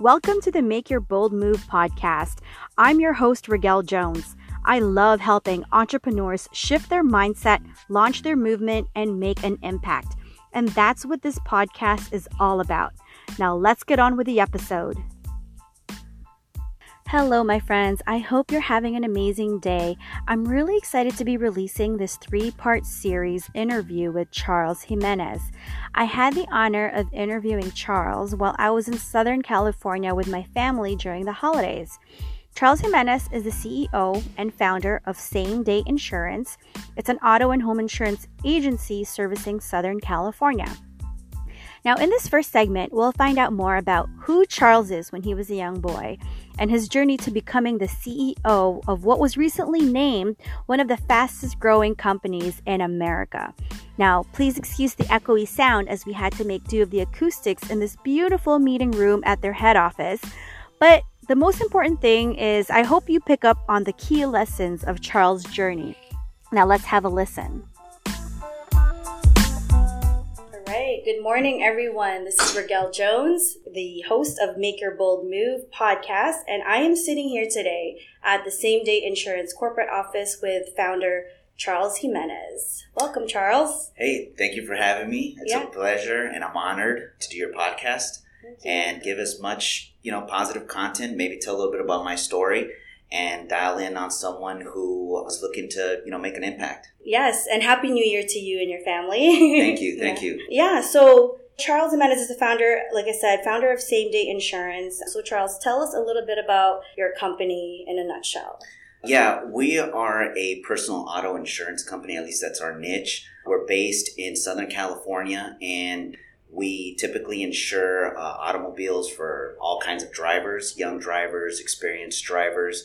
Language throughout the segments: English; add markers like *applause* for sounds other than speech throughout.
Welcome to the Make Your Bold Move podcast. I'm your host, Rigel Jones. I love helping entrepreneurs shift their mindset, launch their movement, and make an impact. And that's what this podcast is all about. Now, let's get on with the episode. Hello, my friends. I hope you're having an amazing day. I'm really excited to be releasing this three part series interview with Charles Jimenez. I had the honor of interviewing Charles while I was in Southern California with my family during the holidays. Charles Jimenez is the CEO and founder of Same Day Insurance. It's an auto and home insurance agency servicing Southern California. Now, in this first segment, we'll find out more about who Charles is when he was a young boy and his journey to becoming the CEO of what was recently named one of the fastest growing companies in America. Now, please excuse the echoey sound as we had to make do of the acoustics in this beautiful meeting room at their head office. But the most important thing is I hope you pick up on the key lessons of Charles' journey. Now, let's have a listen right. Good morning, everyone. This is Rigel Jones, the host of Make Your Bold Move podcast, and I am sitting here today at the Same Day Insurance corporate office with founder Charles Jimenez. Welcome, Charles. Hey, thank you for having me. It's yeah. a pleasure, and I'm honored to do your podcast and give as much, you know, positive content. Maybe tell a little bit about my story and dial in on someone who was looking to, you know, make an impact. Yes, and happy new year to you and your family. thank you, thank *laughs* yeah. you. Yeah, so Charles Jimenez is the founder, like I said, founder of Same Day Insurance. So Charles, tell us a little bit about your company in a nutshell. Yeah, we are a personal auto insurance company, at least that's our niche. We're based in Southern California and we typically insure uh, automobiles for all kinds of drivers, young drivers, experienced drivers.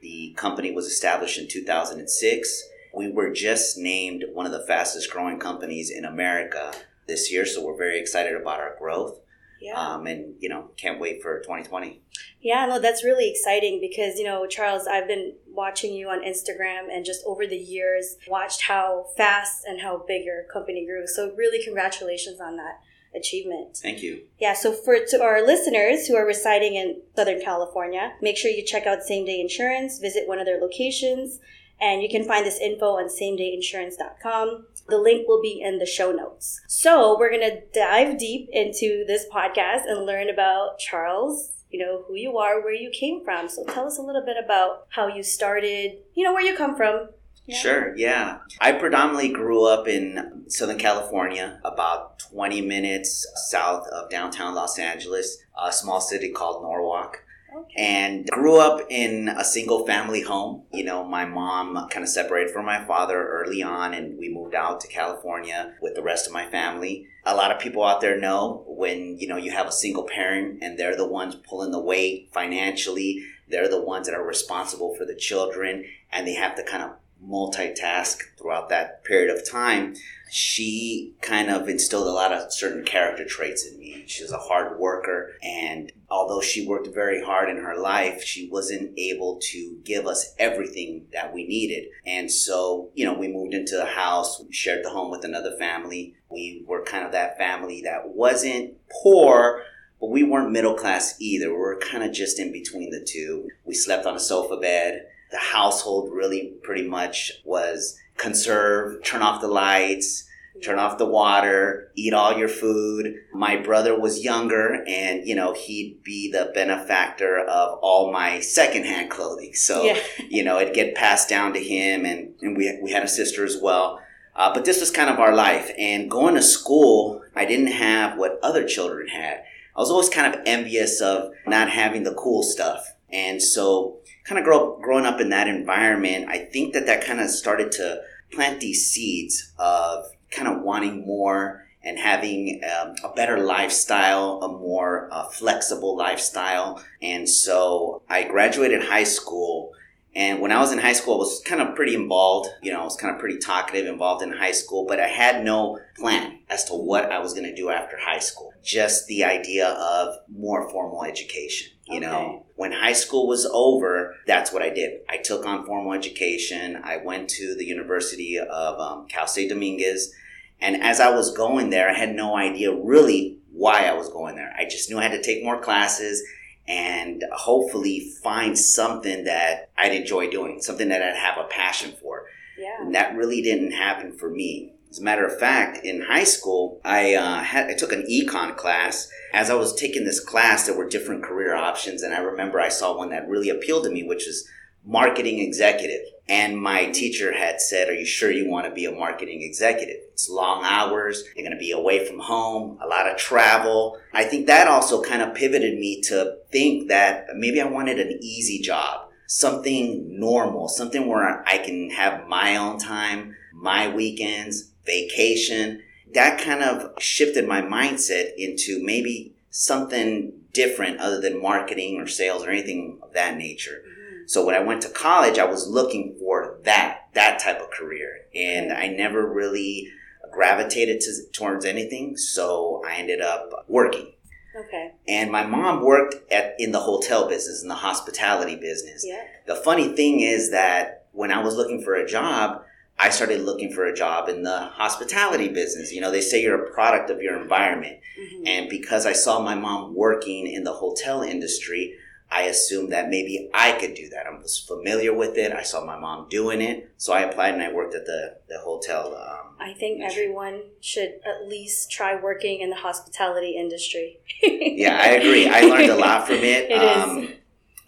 The company was established in 2006. We were just named one of the fastest growing companies in America this year, so we're very excited about our growth. Yeah. Um, and you know, can't wait for 2020. Yeah, no, that's really exciting because you know, Charles, I've been watching you on Instagram and just over the years watched how fast and how big your company grew. So really, congratulations on that achievement. Thank you. Yeah, so for to our listeners who are residing in Southern California, make sure you check out Same Day Insurance, visit one of their locations, and you can find this info on samedayinsurance.com. The link will be in the show notes. So, we're going to dive deep into this podcast and learn about Charles, you know, who you are, where you came from. So, tell us a little bit about how you started, you know, where you come from, yeah. Sure, yeah. I predominantly grew up in Southern California, about 20 minutes south of downtown Los Angeles, a small city called Norwalk. Okay. And grew up in a single family home. You know, my mom kind of separated from my father early on, and we moved out to California with the rest of my family. A lot of people out there know when, you know, you have a single parent and they're the ones pulling the weight financially, they're the ones that are responsible for the children, and they have to kind of multitask throughout that period of time, she kind of instilled a lot of certain character traits in me. She was a hard worker, and although she worked very hard in her life, she wasn't able to give us everything that we needed. And so, you know, we moved into a house, shared the home with another family. We were kind of that family that wasn't poor, but we weren't middle class either. We were kind of just in between the two. We slept on a sofa bed the household really pretty much was conserve, turn off the lights, turn off the water, eat all your food. My brother was younger and, you know, he'd be the benefactor of all my secondhand clothing. So, yeah. *laughs* you know, it'd get passed down to him and, and we, we had a sister as well. Uh, but this was kind of our life. And going to school, I didn't have what other children had. I was always kind of envious of not having the cool stuff. And so kind of grow growing up in that environment, I think that that kind of started to plant these seeds of kind of wanting more and having um, a better lifestyle, a more uh, flexible lifestyle. And so I graduated high school. And when I was in high school, I was kind of pretty involved. You know, I was kind of pretty talkative, involved in high school, but I had no plan as to what I was going to do after high school. Just the idea of more formal education. You okay. know, when high school was over, that's what I did. I took on formal education. I went to the University of um, Cal State Dominguez. And as I was going there, I had no idea really why I was going there. I just knew I had to take more classes and hopefully find something that I'd enjoy doing, something that I'd have a passion for. Yeah. And that really didn't happen for me. As a matter of fact, in high school, I uh, had I took an econ class. As I was taking this class, there were different career options, and I remember I saw one that really appealed to me, which is marketing executive. And my teacher had said, Are you sure you want to be a marketing executive? It's long hours. You're going to be away from home, a lot of travel. I think that also kind of pivoted me to think that maybe I wanted an easy job, something normal, something where I can have my own time, my weekends, vacation. That kind of shifted my mindset into maybe something different other than marketing or sales or anything of that nature. So when I went to college, I was looking for that, that type of career. And I never really gravitated to, towards anything. So I ended up working. Okay. And my mom worked at, in the hotel business, in the hospitality business. Yeah. The funny thing is that when I was looking for a job, I started looking for a job in the hospitality business. You know, they say you're a product of your environment. Mhm. And because I saw my mom working in the hotel industry, I assumed that maybe I could do that. I was familiar with it. I saw my mom doing it. So I applied and I worked at the, the hotel. Um, I think everyone should at least try working in the hospitality industry. *laughs* yeah, I agree. I learned a lot from it. *laughs* It is.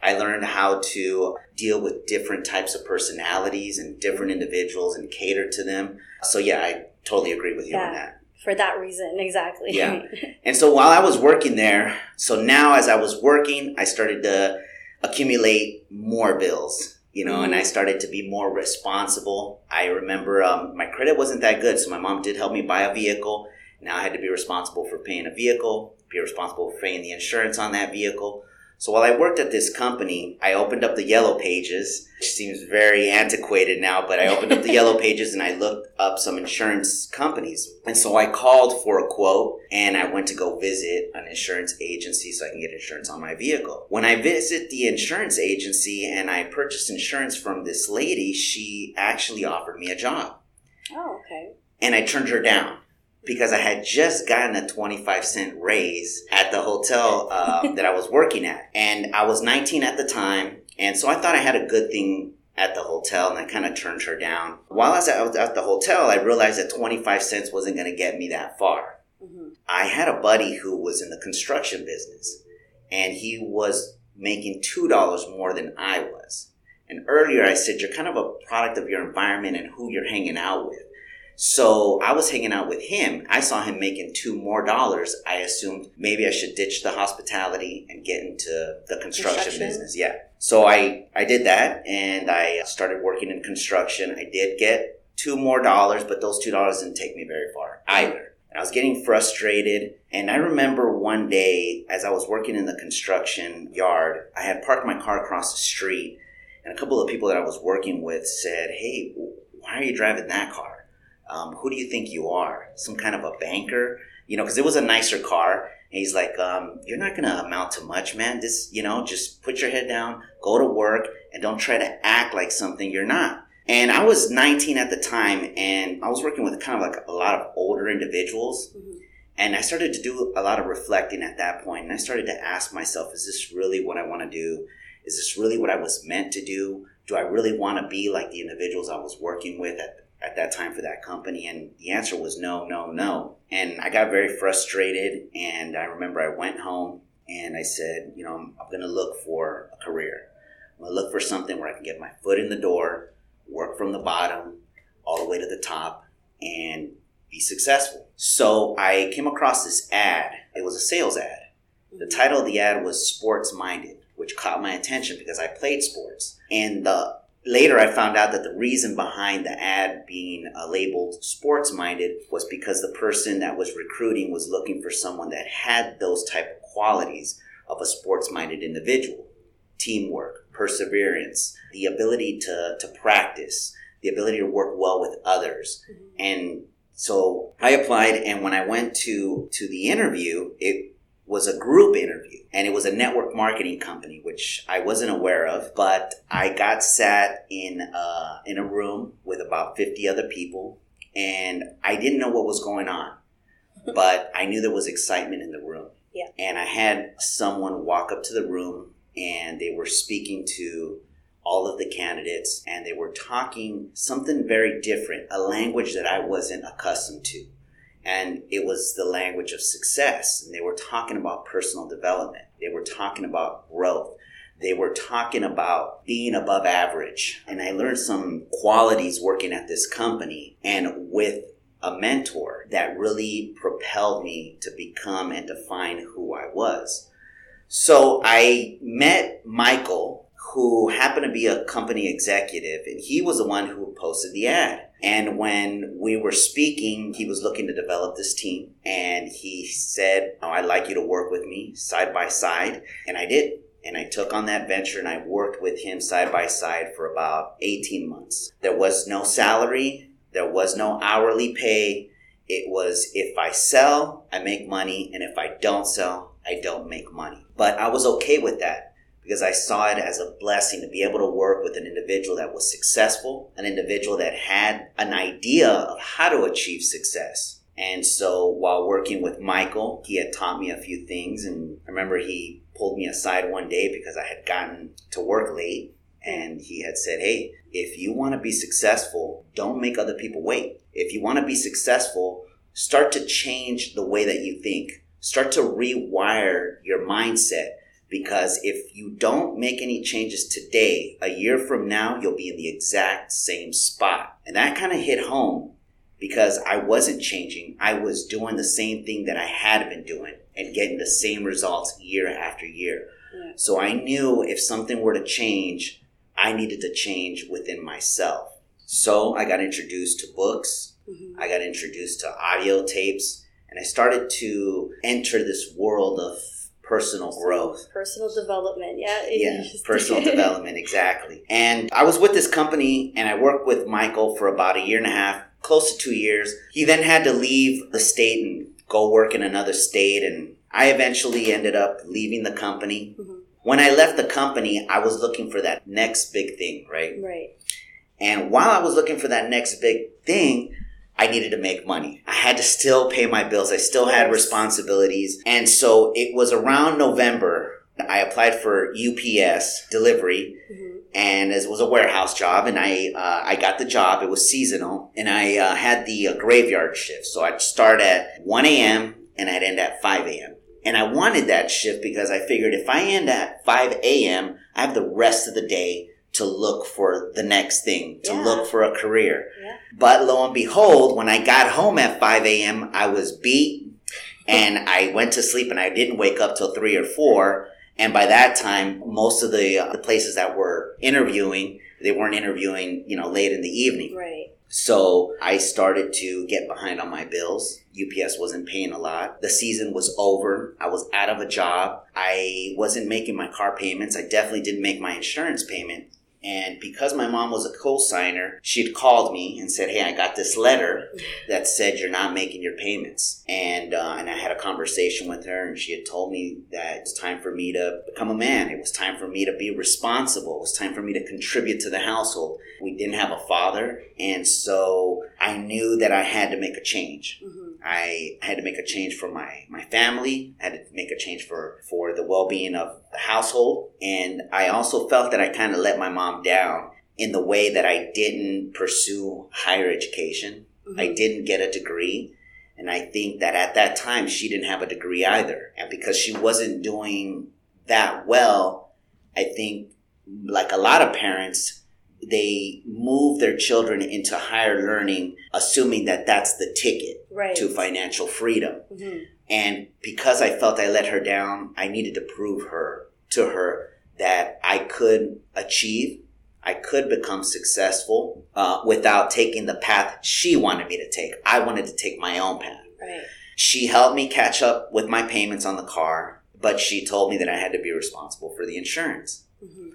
I learned how to deal with different types of personalities and different individuals and cater to them. So yeah, I totally agree with you on that. For that reason, exactly. Yeah. *laughs* And so while I was working there, so now as I was working, I started to accumulate more bills, you know, and I started to be more responsible. I remember um, my credit wasn't that good, so my mom did help me buy a vehicle. Now I had to be responsible for paying a vehicle, be responsible for paying the insurance on that vehicle. So while I worked at this company, I opened up the yellow pages, which seems very antiquated now, but I opened up the yellow *laughs* pages and I looked up some insurance companies. And so I called for a quote and I went to go visit an insurance agency so I can get insurance on my vehicle. When I visit the insurance agency and I purchased insurance from this lady, she actually offered me a job oh, okay. and I turned her down because I had just gotten a 25 cent raise at the hotel uh, *laughs* that I was working at. And I was 19 at the time. And so I thought I had a good thing at the hotel and I kind of turned her down. While I was at, the hotel, I realized that 25 cents wasn't going to get me that far. hmm I had a buddy who was in the construction business and he was making $2 more than I was. And earlier I said, you're kind of a product of your environment and who you're hanging out with. So I was hanging out with him. I saw him making two more dollars. I assumed maybe I should ditch the hospitality and get into the construction, Construction? business. Yeah. So I, I did that and I started working in construction. I did get two more dollars, but those two dollars didn't take me very far either. And I was getting frustrated. And I remember one day as I was working in the construction yard, I had parked my car across the street and a couple of people that I was working with said, Hey, why are you driving that car? Um, who do you think you are? Some kind of a banker? You know, because it was a nicer car. And he's like, um, You're not going to amount to much, man. Just, you know, just put your head down, go to work, and don't try to act like something you're not. And I was 19 at the time, and I was working with kind of like a lot of older individuals. hmm And I started to do a lot of reflecting at that point, and I started to ask myself, is this really what I want to do? Is this really what I was meant to do? Do I really want to be like the individuals I was working with at, at that time for that company? And the answer was no, no, no. And I got very frustrated, and I remember I went home and I said, you know, I'm, I'm going to look for a career. I'm going to look for something where I can get my foot in the door, work from the bottom all the way to the top, and be successful. So I came across this ad. It was a sales ad. The title of the ad was Sports Minded, which caught my attention because I played sports. And uh, later I found out that the reason behind the ad being uh, labeled Sports Minded was because the person that was recruiting was looking for someone that had those type of qualities of a sports minded individual teamwork, perseverance, the ability to, to practice, the ability to work well with others. Mhm. And so I applied and when I went to to the interview, it was a group interview and it was a network marketing company which I wasn't aware of, but I got sat in uh, in a room with about 50 other people and I didn't know what was going on, *laughs* but I knew there was excitement in the room. Yeah. And I had someone walk up to the room and they were speaking to all of the candidates and they were talking something very different, a language that I wasn't accustomed to. And it was the language of success. And they were talking about personal development. They were talking about growth. They were talking about being above average. And I learned some qualities working at this company and with a mentor that really propelled me to become and define who I was. So I met Michael, who happened to be a company executive, and he was the one who posted the ad. And when we were speaking, he was looking to develop this team, and he said, oh, I'd like you to work with me side by side. And I did. And I took on that venture and I worked with him side by side for about 18 months. There was no salary, there was no hourly pay. It was if I sell, I make money, and if I don't sell, I don't make money. But I was okay with that because I saw it as a blessing to be able to work with an individual that was successful, an individual that had an idea of how to achieve success. And so while working with Michael, he had taught me a few things. And I remember he pulled me aside one day because I had gotten to work late. And he had said, Hey, if you want to be successful, don't make other people wait. If you want to be successful, start to change the way that you think. Start to rewire your mindset because if you don't make any changes today, a year from now, you'll be in the exact same spot. And that kind of hit home because I wasn't changing. I was doing the same thing that I had been doing and getting the same results year after year. Yeah. So I knew if something were to change, I needed to change within myself. So I got introduced to books. Mm-hmm. I got introduced to audio tapes and I started to enter this world of personal growth. Personal development, yeah. Yeah, *laughs* personal development, exactly. And I was with this company and I worked with Michael for about a year and a half, close to two years. He then had to leave the state and go work in another state. And I eventually ended up leaving the company. Mm-hmm. When I left the company, I was looking for that next big thing, right? Right. And while I was looking for that next big thing, I needed to make money. I had to still pay my bills. I still had responsibilities. And so it was around November. I applied for UPS delivery. Mm-hmm. And it was a warehouse job, and I uh, I got the job. It was seasonal, and I uh, had the uh, graveyard shift. So I'd start at 1 a.m. and I'd end at 5 a.m. And I wanted that shift because I figured if I end at 5 a.m., I have the rest of the day to look for the next thing, to yeah. look for a career. Yeah. But lo and behold, when I got home at 5 a.m., I was beat and *laughs* I went to sleep and I didn't wake up till 3 or 4. And by that time, most of the, uh, the places that were interviewing, they weren't interviewing, you know, late in the evening. Right. So I started to get behind on my bills. UPS wasn't paying a lot. The season was over. I was out of a job. I wasn't making my car payments. I definitely didn't make my insurance payment. And because my mom was a co-signer, she'd called me and said, "Hey, I got this letter that said you're not making your payments." And uh, and I had a conversation with her, and she had told me that it's time for me to become a man. It was time for me to be responsible. It was time for me to contribute to the household. We didn't have a father, and so I knew that I had to make a change. Mm-hmm. I had to make a change for my, my family. I had to make a change for, for the well being of the household. And I also felt that I kind of let my mom down in the way that I didn't pursue higher education. Mm-hmm. I didn't get a degree. And I think that at that time, she didn't have a degree either. And because she wasn't doing that well, I think, like a lot of parents, they move their children into higher learning, assuming that that's the ticket right. to financial freedom. Mm-hmm. And because I felt I let her down, I needed to prove her to her that I could achieve, I could become successful uh, without taking the path she wanted me to take. I wanted to take my own path. Right. She helped me catch up with my payments on the car, but she told me that I had to be responsible for the insurance. Mm-hmm.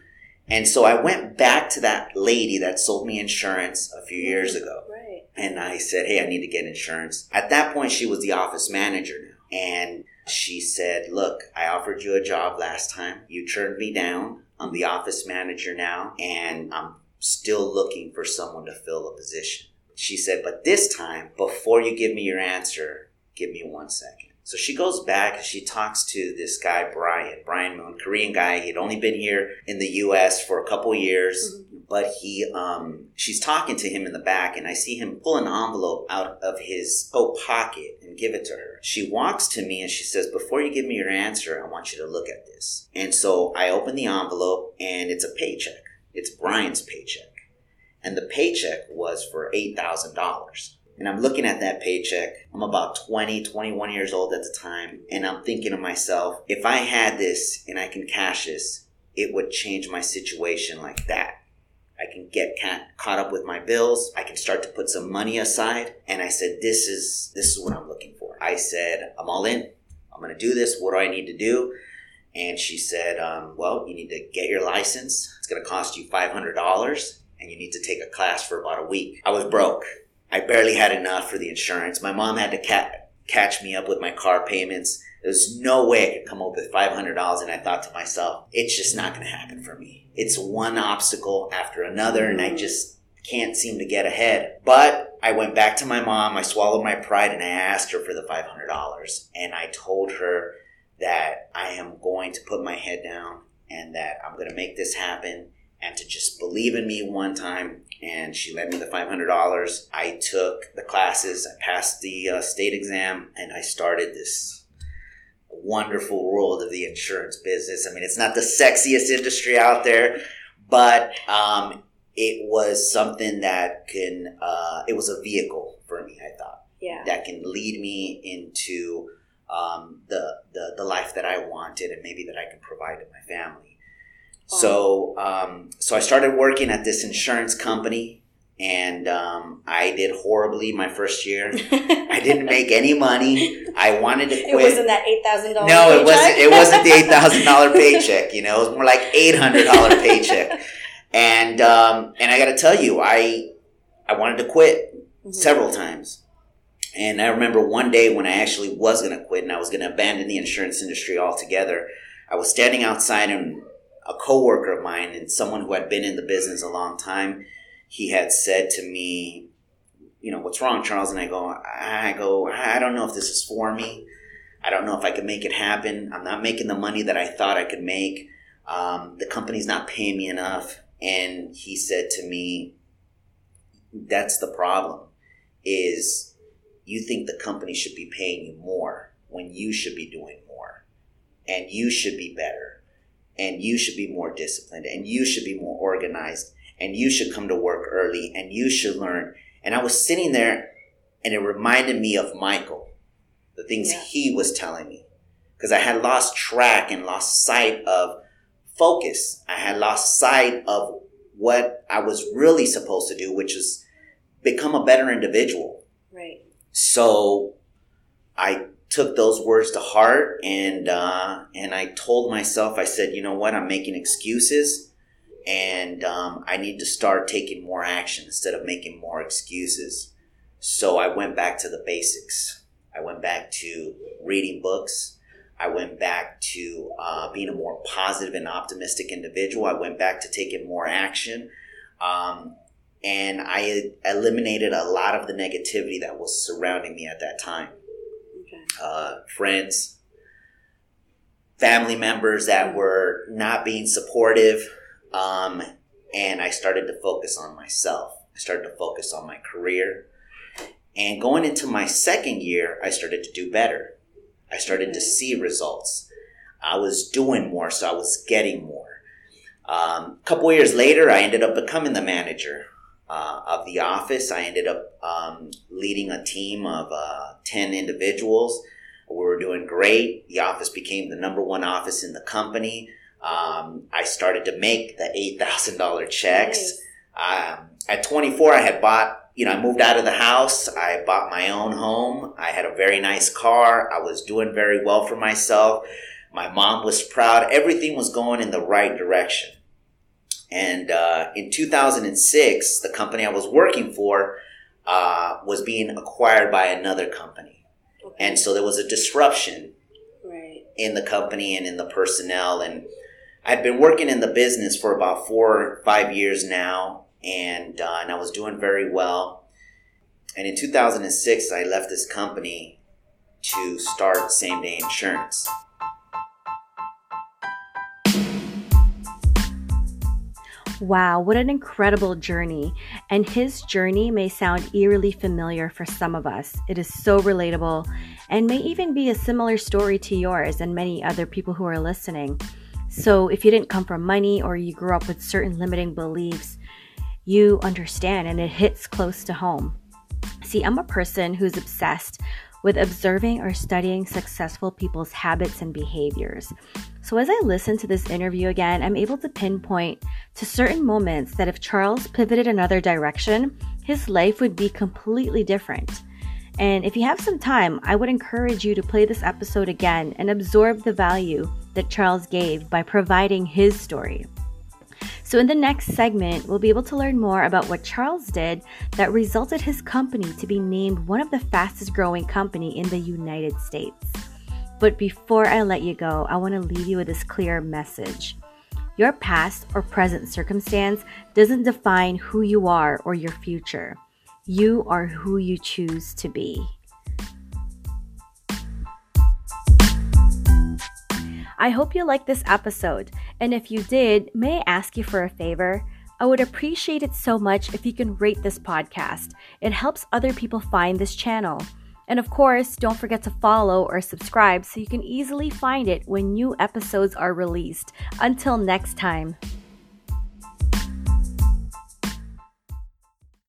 And so I went back to that lady that sold me insurance a few years ago. Right. And I said, Hey, I need to get insurance. At that point, she was the office manager now. And she said, Look, I offered you a job last time. You turned me down. I'm the office manager now, and I'm still looking for someone to fill a position. She said, But this time, before you give me your answer, give me one second. So she goes back and she talks to this guy, Brian, Brian Moon, Korean guy. He'd only been here in the US for a couple years, mm-hmm. but he, um, she's talking to him in the back and I see him pull an envelope out of his coat pocket and give it to her. She walks to me and she says, before you give me your answer, I want you to look at this. And so I open the envelope and it's a paycheck. It's Brian's paycheck. And the paycheck was for $8,000. And I'm looking at that paycheck. I'm about 20, 21 years old at the time. And I'm thinking to myself, if I had this and I can cash this, it would change my situation like that. I can get caught up with my bills. I can start to put some money aside. And I said, this is, this is what I'm looking for. I said, I'm all in. I'm going to do this. What do I need to do? And she said, um, well, you need to get your license. It's going to cost you $500 and you need to take a class for about a week. I was broke. I barely had enough for the insurance. My mom had to ca- catch me up with my car payments. There's no way I could come up with $500. And I thought to myself, it's just not going to happen for me. It's one obstacle after another, and I mm-hmm. just can't seem to get ahead. But I went back to my mom. I swallowed my pride and I asked her for the $500. And I told her that I am going to put my head down and that I'm going to make this happen and to just believe in me one time. And she lent me the $500. I took the classes, I passed the uh, state exam, and I started this wonderful world of the insurance business. I mean, it's not the sexiest industry out there, but um, it was something that can, uh, it was a vehicle for me, I thought. Yeah. That can lead me into um, the, the, the life that I wanted and maybe that I can provide to my family. So, um, so I started working at this insurance company, and um, I did horribly my first year. I didn't make any money. I wanted to quit. It wasn't that eight thousand dollars. No, it wasn't. It wasn't the eight thousand dollar paycheck. You know, it was more like eight hundred dollar *laughs* paycheck. And um, and I got to tell you, I I wanted to quit mm-hmm. several times. And I remember one day when I actually was going to quit and I was going to abandon the insurance industry altogether. I was standing outside and a coworker of mine and someone who had been in the business a long time, he had said to me, you know, what's wrong, Charles? And I go, I go, I don't know if this is for me. I don't know if I can make it happen. I'm not making the money that I thought I could make. Um, the company's not paying me enough. And he said to me, that's the problem is you think the company should be paying you more when you should be doing more and you should be better and you should be more disciplined and you should be more organized and you should come to work early and you should learn. And I was sitting there and it reminded me of Michael, the things yeah. he was telling me. Because I had lost track and lost sight of focus. I had lost sight of what I was really supposed to do, which is become a better individual. Right. So I took those words to heart and uh, and I told myself I said you know what? I'm making excuses and um, I need to start taking more action instead of making more excuses. So I went back to the basics. I went back to reading books. I went back to uh, being a more positive and optimistic individual. I went back to taking more action um, and I eliminated a lot of the negativity that was surrounding me at that time uh, friends, family members that were not being supportive. Um, and I started to focus on myself. I started to focus on my career. And going into my second year, I started to do better. I started to see results. I was doing more, so I was getting more. Um, a couple years later, I ended up becoming the manager uh, of the office. I ended up um, leading a team of uh, 10 individuals. We were doing great. The office became the number one office in the company. Um, I started to make the $8,000 checks. Nice. Um, at 24, I had bought you know, I moved out of the house. I bought my own home. I had a very nice car. I was doing very well for myself. My mom was proud. Everything was going in the right direction. And uh, in 2006, the company I was working for uh, was being acquired by another company. Okay. And so there was a disruption right. in the company and in the personnel. And I'd been working in the business for about four or five years now, and, uh, and I was doing very well. And in 2006, I left this company to start same day insurance. Wow, what an incredible journey. And his journey may sound eerily familiar for some of us. It is so relatable and may even be a similar story to yours and many other people who are listening. So, if you didn't come from money or you grew up with certain limiting beliefs, you understand and it hits close to home. See, I'm a person who's obsessed with observing or studying successful people's habits and behaviors. So, as I listen to this interview again, I'm able to pinpoint to certain moments that if Charles pivoted another direction, his life would be completely different. And if you have some time, I would encourage you to play this episode again and absorb the value that Charles gave by providing his story. So, in the next segment, we'll be able to learn more about what Charles did that resulted his company to be named one of the fastest growing company in the United States. But before I let you go, I want to leave you with this clear message. Your past or present circumstance doesn't define who you are or your future. You are who you choose to be. I hope you liked this episode, and if you did, may I ask you for a favor? I would appreciate it so much if you can rate this podcast. It helps other people find this channel. And of course, don't forget to follow or subscribe so you can easily find it when new episodes are released. Until next time.